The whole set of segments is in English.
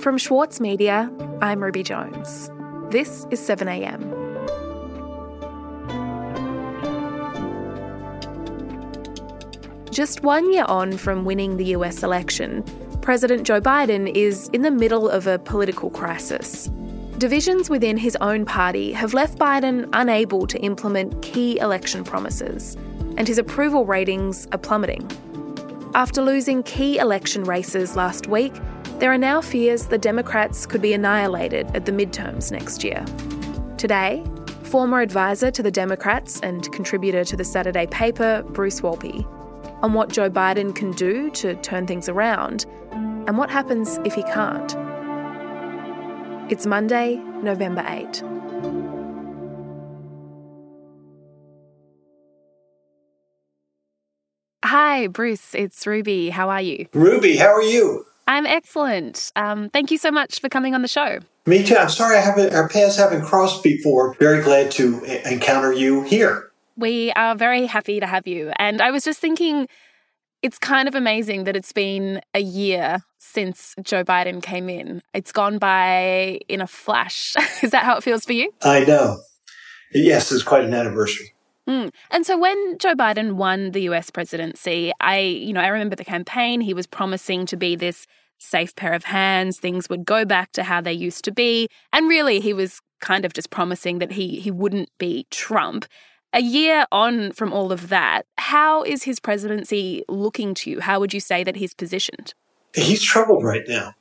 From Schwartz Media, I'm Ruby Jones. This is 7am. Just one year on from winning the US election, President Joe Biden is in the middle of a political crisis. Divisions within his own party have left Biden unable to implement key election promises, and his approval ratings are plummeting. After losing key election races last week, there are now fears the Democrats could be annihilated at the midterms next year. Today, former advisor to the Democrats and contributor to the Saturday paper, Bruce Wolpe, on what Joe Biden can do to turn things around and what happens if he can't. It's Monday, November 8. Hi, Bruce. It's Ruby. How are you? Ruby, how are you? I'm excellent. Um, thank you so much for coming on the show. Me too. I'm sorry I haven't, our paths haven't crossed before. Very glad to encounter you here. We are very happy to have you. And I was just thinking, it's kind of amazing that it's been a year since Joe Biden came in. It's gone by in a flash. Is that how it feels for you? I know. Yes, it's quite an anniversary. Mm. And so when Joe Biden won the US presidency, I, you know, I remember the campaign. He was promising to be this safe pair of hands, things would go back to how they used to be. And really he was kind of just promising that he he wouldn't be Trump. A year on from all of that, how is his presidency looking to you? How would you say that he's positioned? He's troubled right now.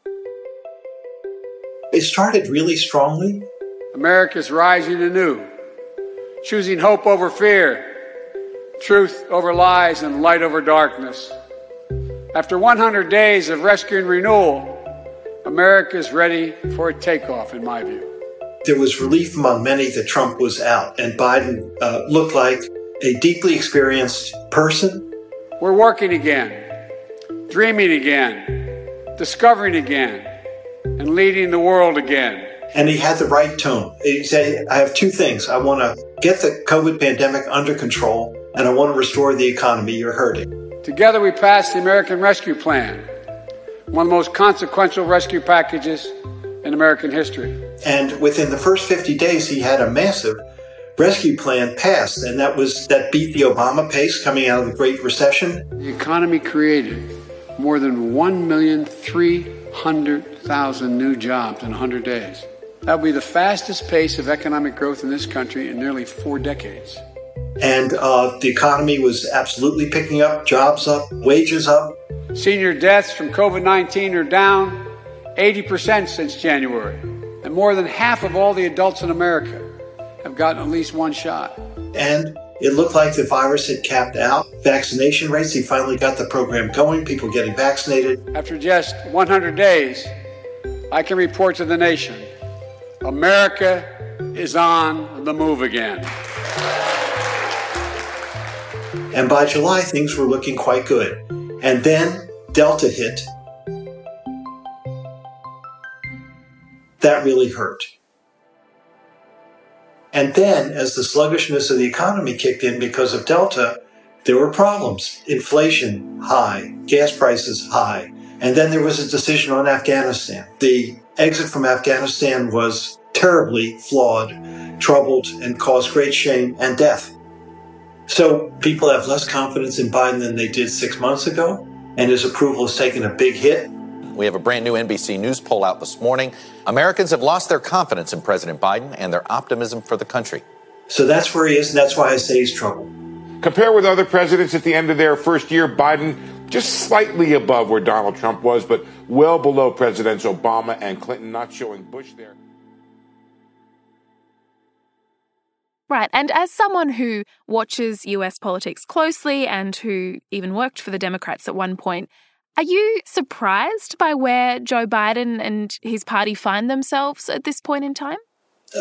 It started really strongly. America's rising anew, choosing hope over fear, truth over lies, and light over darkness. After 100 days of rescue and renewal, America is ready for a takeoff, in my view. There was relief among many that Trump was out, and Biden uh, looked like a deeply experienced person. We're working again, dreaming again, discovering again, and leading the world again. And he had the right tone. He said, I have two things. I want to get the COVID pandemic under control, and I want to restore the economy. You're hurting. Together, we passed the American Rescue Plan, one of the most consequential rescue packages in American history. And within the first 50 days, he had a massive rescue plan passed, and that was that beat the Obama pace coming out of the Great Recession. The economy created more than 1,300,000 new jobs in 100 days. That will be the fastest pace of economic growth in this country in nearly four decades. And uh, the economy was absolutely picking up, jobs up, wages up. Senior deaths from COVID 19 are down 80% since January. And more than half of all the adults in America have gotten at least one shot. And it looked like the virus had capped out. Vaccination rates, he finally got the program going, people getting vaccinated. After just 100 days, I can report to the nation America is on the move again. And by July, things were looking quite good. And then Delta hit. That really hurt. And then, as the sluggishness of the economy kicked in because of Delta, there were problems. Inflation high, gas prices high. And then there was a decision on Afghanistan. The exit from Afghanistan was terribly flawed, troubled, and caused great shame and death. So people have less confidence in Biden than they did six months ago, and his approval has taken a big hit. We have a brand new NBC News poll out this morning. Americans have lost their confidence in President Biden and their optimism for the country. So that's where he is, and that's why I say he's trouble. Compare with other presidents at the end of their first year, Biden just slightly above where Donald Trump was, but well below Presidents Obama and Clinton, not showing Bush there. Right. And as someone who watches US politics closely and who even worked for the Democrats at one point, are you surprised by where Joe Biden and his party find themselves at this point in time?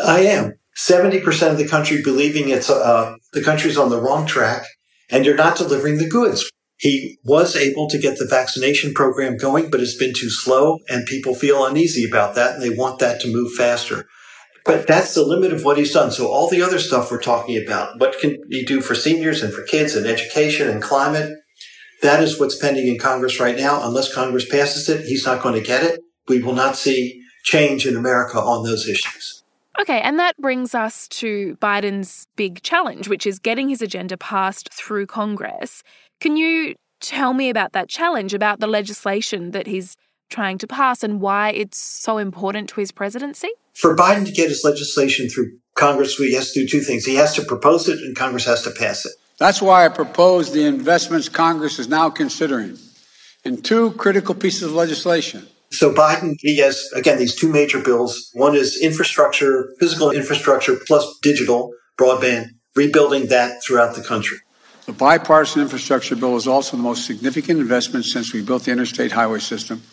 I am. 70% of the country believing it's uh, the country's on the wrong track and you're not delivering the goods. He was able to get the vaccination program going, but it's been too slow and people feel uneasy about that and they want that to move faster. But that's the limit of what he's done. So all the other stuff we're talking about, what can he do for seniors and for kids and education and climate? That is what's pending in Congress right now. Unless Congress passes it, he's not going to get it. we will not see change in America on those issues. Okay, and that brings us to Biden's big challenge, which is getting his agenda passed through Congress. Can you tell me about that challenge, about the legislation that he's trying to pass and why it's so important to his presidency? For Biden to get his legislation through Congress, he has to do two things. He has to propose it and Congress has to pass it. That's why I propose the investments Congress is now considering in two critical pieces of legislation. So Biden, he has, again, these two major bills. One is infrastructure, physical infrastructure plus digital broadband, rebuilding that throughout the country. The bipartisan infrastructure bill is also the most significant investment since we built the interstate highway system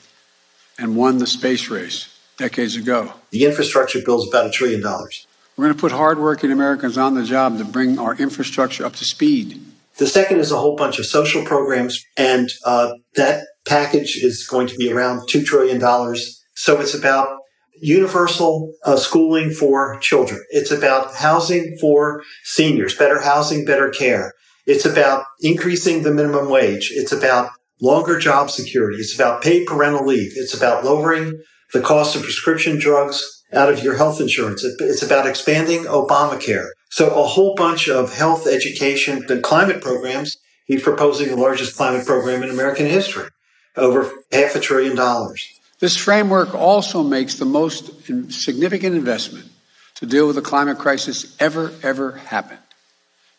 and won the space race decades ago. The infrastructure bill is about a trillion dollars. We're going to put hardworking Americans on the job to bring our infrastructure up to speed. The second is a whole bunch of social programs, and uh, that package is going to be around $2 trillion. So it's about universal uh, schooling for children. It's about housing for seniors, better housing, better care. It's about increasing the minimum wage. It's about longer job security. It's about paid parental leave. It's about lowering the cost of prescription drugs out of your health insurance. It's about expanding Obamacare. So a whole bunch of health education and climate programs. He's proposing the largest climate program in American history, over half a trillion dollars. This framework also makes the most significant investment to deal with the climate crisis ever, ever happened,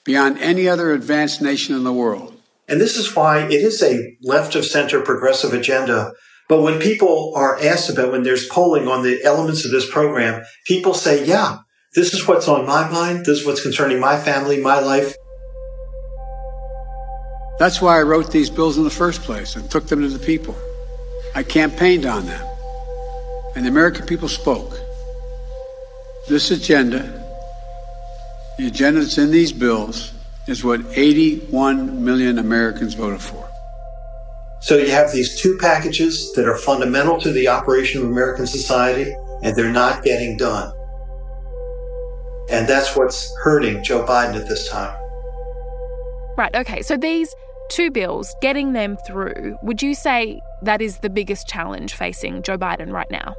beyond any other advanced nation in the world. And this is why it is a left of center progressive agenda. But when people are asked about when there's polling on the elements of this program, people say, yeah, this is what's on my mind. This is what's concerning my family, my life. That's why I wrote these bills in the first place and took them to the people. I campaigned on them, and the American people spoke. This agenda, the agenda that's in these bills, is what 81 million Americans voted for. So you have these two packages that are fundamental to the operation of American society, and they're not getting done. And that's what's hurting Joe Biden at this time. Right, okay. So these two bills, getting them through, would you say that is the biggest challenge facing Joe Biden right now?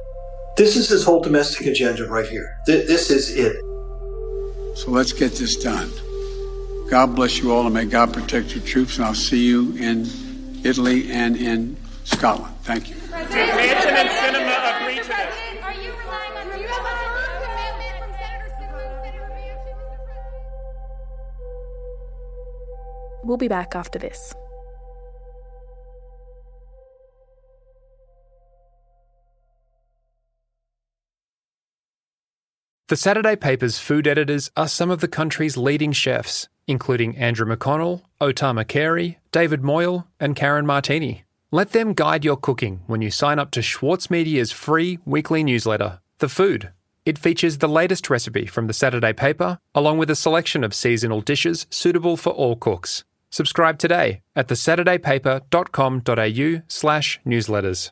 This is his whole domestic agenda right here. This is it. So let's get this done. God bless you all and may God protect your troops. And I'll see you in Italy and in Scotland. Thank you. Manchin and Sinema agree to this. We'll be back after this. The Saturday paper's food editors are some of the country's leading chefs, including Andrew McConnell, O Tama Carey, David Moyle, and Karen Martini. Let them guide your cooking when you sign up to Schwartz Media's free weekly newsletter, The Food. It features the latest recipe from the Saturday paper, along with a selection of seasonal dishes suitable for all cooks. Subscribe today at thesaturdaypaper.com.au slash newsletters.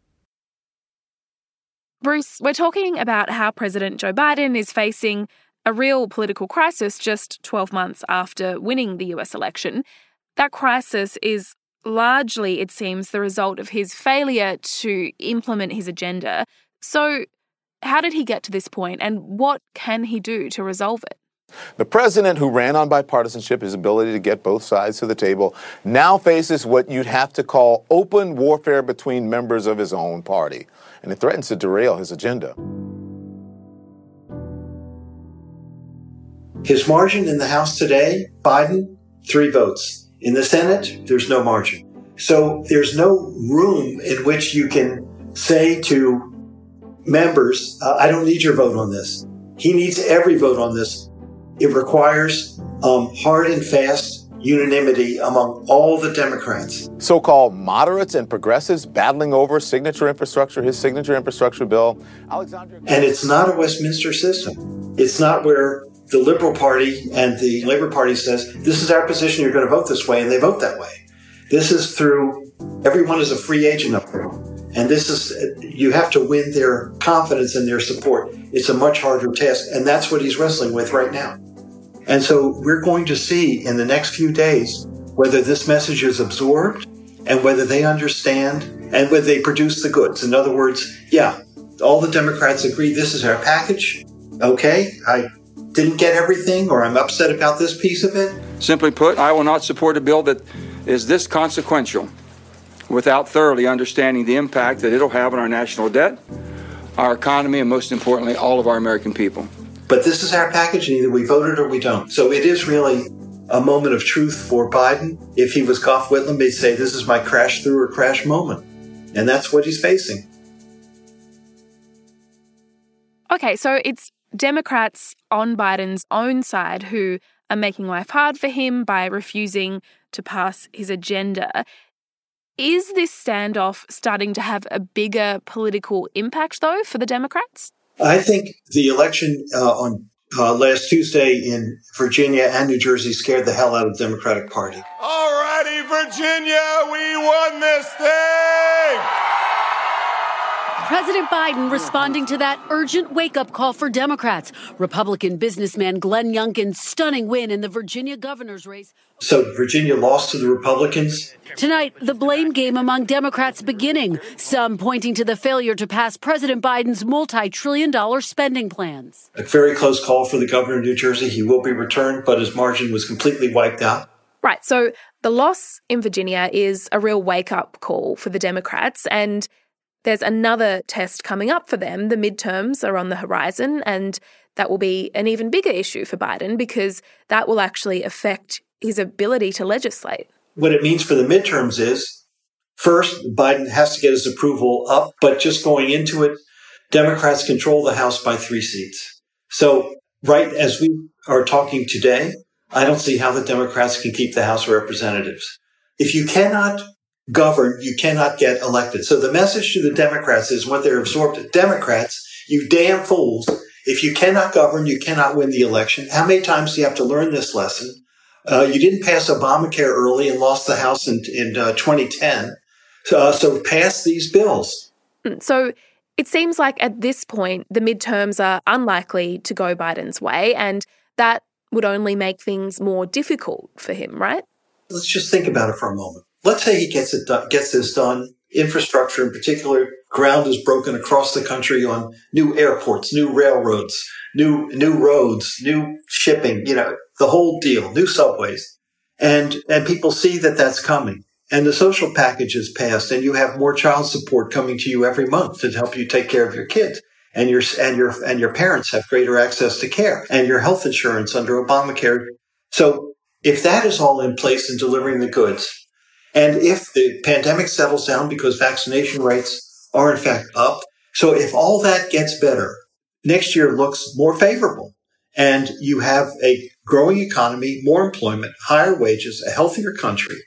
Bruce, we're talking about how President Joe Biden is facing a real political crisis just 12 months after winning the US election. That crisis is largely, it seems, the result of his failure to implement his agenda. So, how did he get to this point, and what can he do to resolve it? The president, who ran on bipartisanship, his ability to get both sides to the table, now faces what you'd have to call open warfare between members of his own party and it threatens to derail his agenda. His margin in the House today, Biden, three votes. In the Senate, there's no margin. So there's no room in which you can say to members, uh, I don't need your vote on this. He needs every vote on this. It requires um, hard and fast unanimity among all the Democrats. So called moderates and progressives battling over signature infrastructure, his signature infrastructure bill. Alexandria- and it's not a Westminster system. It's not where the Liberal Party and the Labor Party says, this is our position, you're going to vote this way, and they vote that way. This is through everyone is a free agent up there. And this is, you have to win their confidence and their support. It's a much harder task. And that's what he's wrestling with right now. And so we're going to see in the next few days whether this message is absorbed and whether they understand and whether they produce the goods. In other words, yeah, all the Democrats agree this is our package. Okay, I didn't get everything or I'm upset about this piece of it. Simply put, I will not support a bill that is this consequential without thoroughly understanding the impact that it'll have on our national debt, our economy, and most importantly, all of our American people. But this is our package, and either we vote it or we don't. So it is really a moment of truth for Biden. If he was Gough Whitlam, he'd say, This is my crash through or crash moment. And that's what he's facing. Okay, so it's Democrats on Biden's own side who are making life hard for him by refusing to pass his agenda. Is this standoff starting to have a bigger political impact, though, for the Democrats? I think the election uh, on uh, last Tuesday in Virginia and New Jersey scared the hell out of the Democratic Party. All righty, Virginia, we won this thing! President Biden responding to that urgent wake up call for Democrats. Republican businessman Glenn Youngkin's stunning win in the Virginia governor's race. So Virginia lost to the Republicans? Tonight, the blame game among Democrats beginning, some pointing to the failure to pass President Biden's multi trillion dollar spending plans. A very close call for the governor of New Jersey. He will be returned, but his margin was completely wiped out. Right. So the loss in Virginia is a real wake up call for the Democrats. And there's another test coming up for them. The midterms are on the horizon, and that will be an even bigger issue for Biden because that will actually affect his ability to legislate. What it means for the midterms is first, Biden has to get his approval up, but just going into it, Democrats control the House by three seats. So, right as we are talking today, I don't see how the Democrats can keep the House of Representatives. If you cannot govern, you cannot get elected. So the message to the Democrats is what they're absorbed. Democrats, you damn fools. If you cannot govern, you cannot win the election. How many times do you have to learn this lesson? Uh, you didn't pass Obamacare early and lost the House in, in uh, 2010. Uh, so pass these bills. Hmm, so it seems like at this point, the midterms are unlikely to go Biden's way, and that would only make things more difficult for him, right? Let's just think about it for a moment let's say he gets it done, gets this done. Infrastructure in particular, ground is broken across the country on new airports, new railroads, new, new roads, new shipping, you know, the whole deal, new subways. And, and people see that that's coming and the social package is passed and you have more child support coming to you every month to help you take care of your kids and your and your and your parents have greater access to care and your health insurance under Obamacare. So if that is all in place in delivering the goods, and if the pandemic settles down because vaccination rates are in fact up, so if all that gets better, next year looks more favorable and you have a growing economy, more employment, higher wages, a healthier country,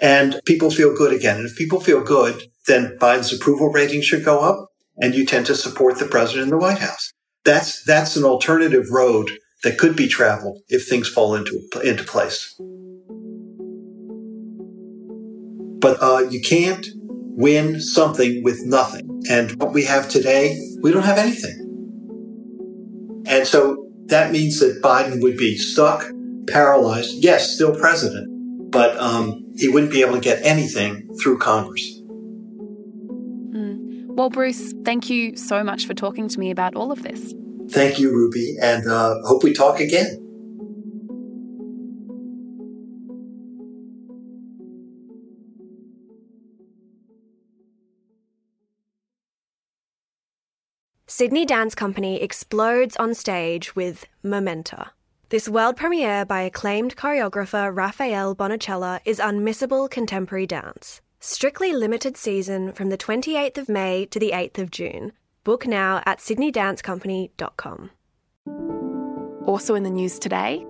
and people feel good again. And if people feel good, then Biden's approval rating should go up and you tend to support the president in the White House. That's, that's an alternative road that could be traveled if things fall into, into place. But uh, you can't win something with nothing. And what we have today, we don't have anything. And so that means that Biden would be stuck, paralyzed, yes, still president, but um, he wouldn't be able to get anything through Congress. Mm. Well, Bruce, thank you so much for talking to me about all of this. Thank you, Ruby, and uh, hope we talk again. Sydney Dance Company explodes on stage with Momenta. This world premiere by acclaimed choreographer Rafael Bonachela is unmissable contemporary dance. Strictly limited season from the 28th of May to the 8th of June. Book now at sydneydancecompany.com. Also in the news today,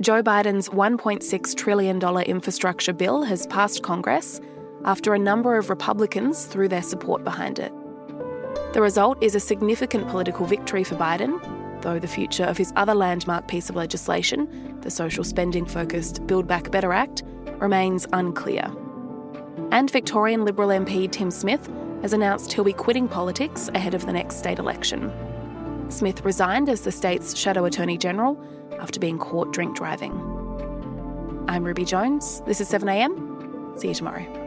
Joe Biden's $1.6 trillion infrastructure bill has passed Congress after a number of Republicans threw their support behind it. The result is a significant political victory for Biden, though the future of his other landmark piece of legislation, the social spending focused Build Back Better Act, remains unclear. And Victorian Liberal MP Tim Smith has announced he'll be quitting politics ahead of the next state election. Smith resigned as the state's Shadow Attorney General after being caught drink driving. I'm Ruby Jones. This is 7am. See you tomorrow.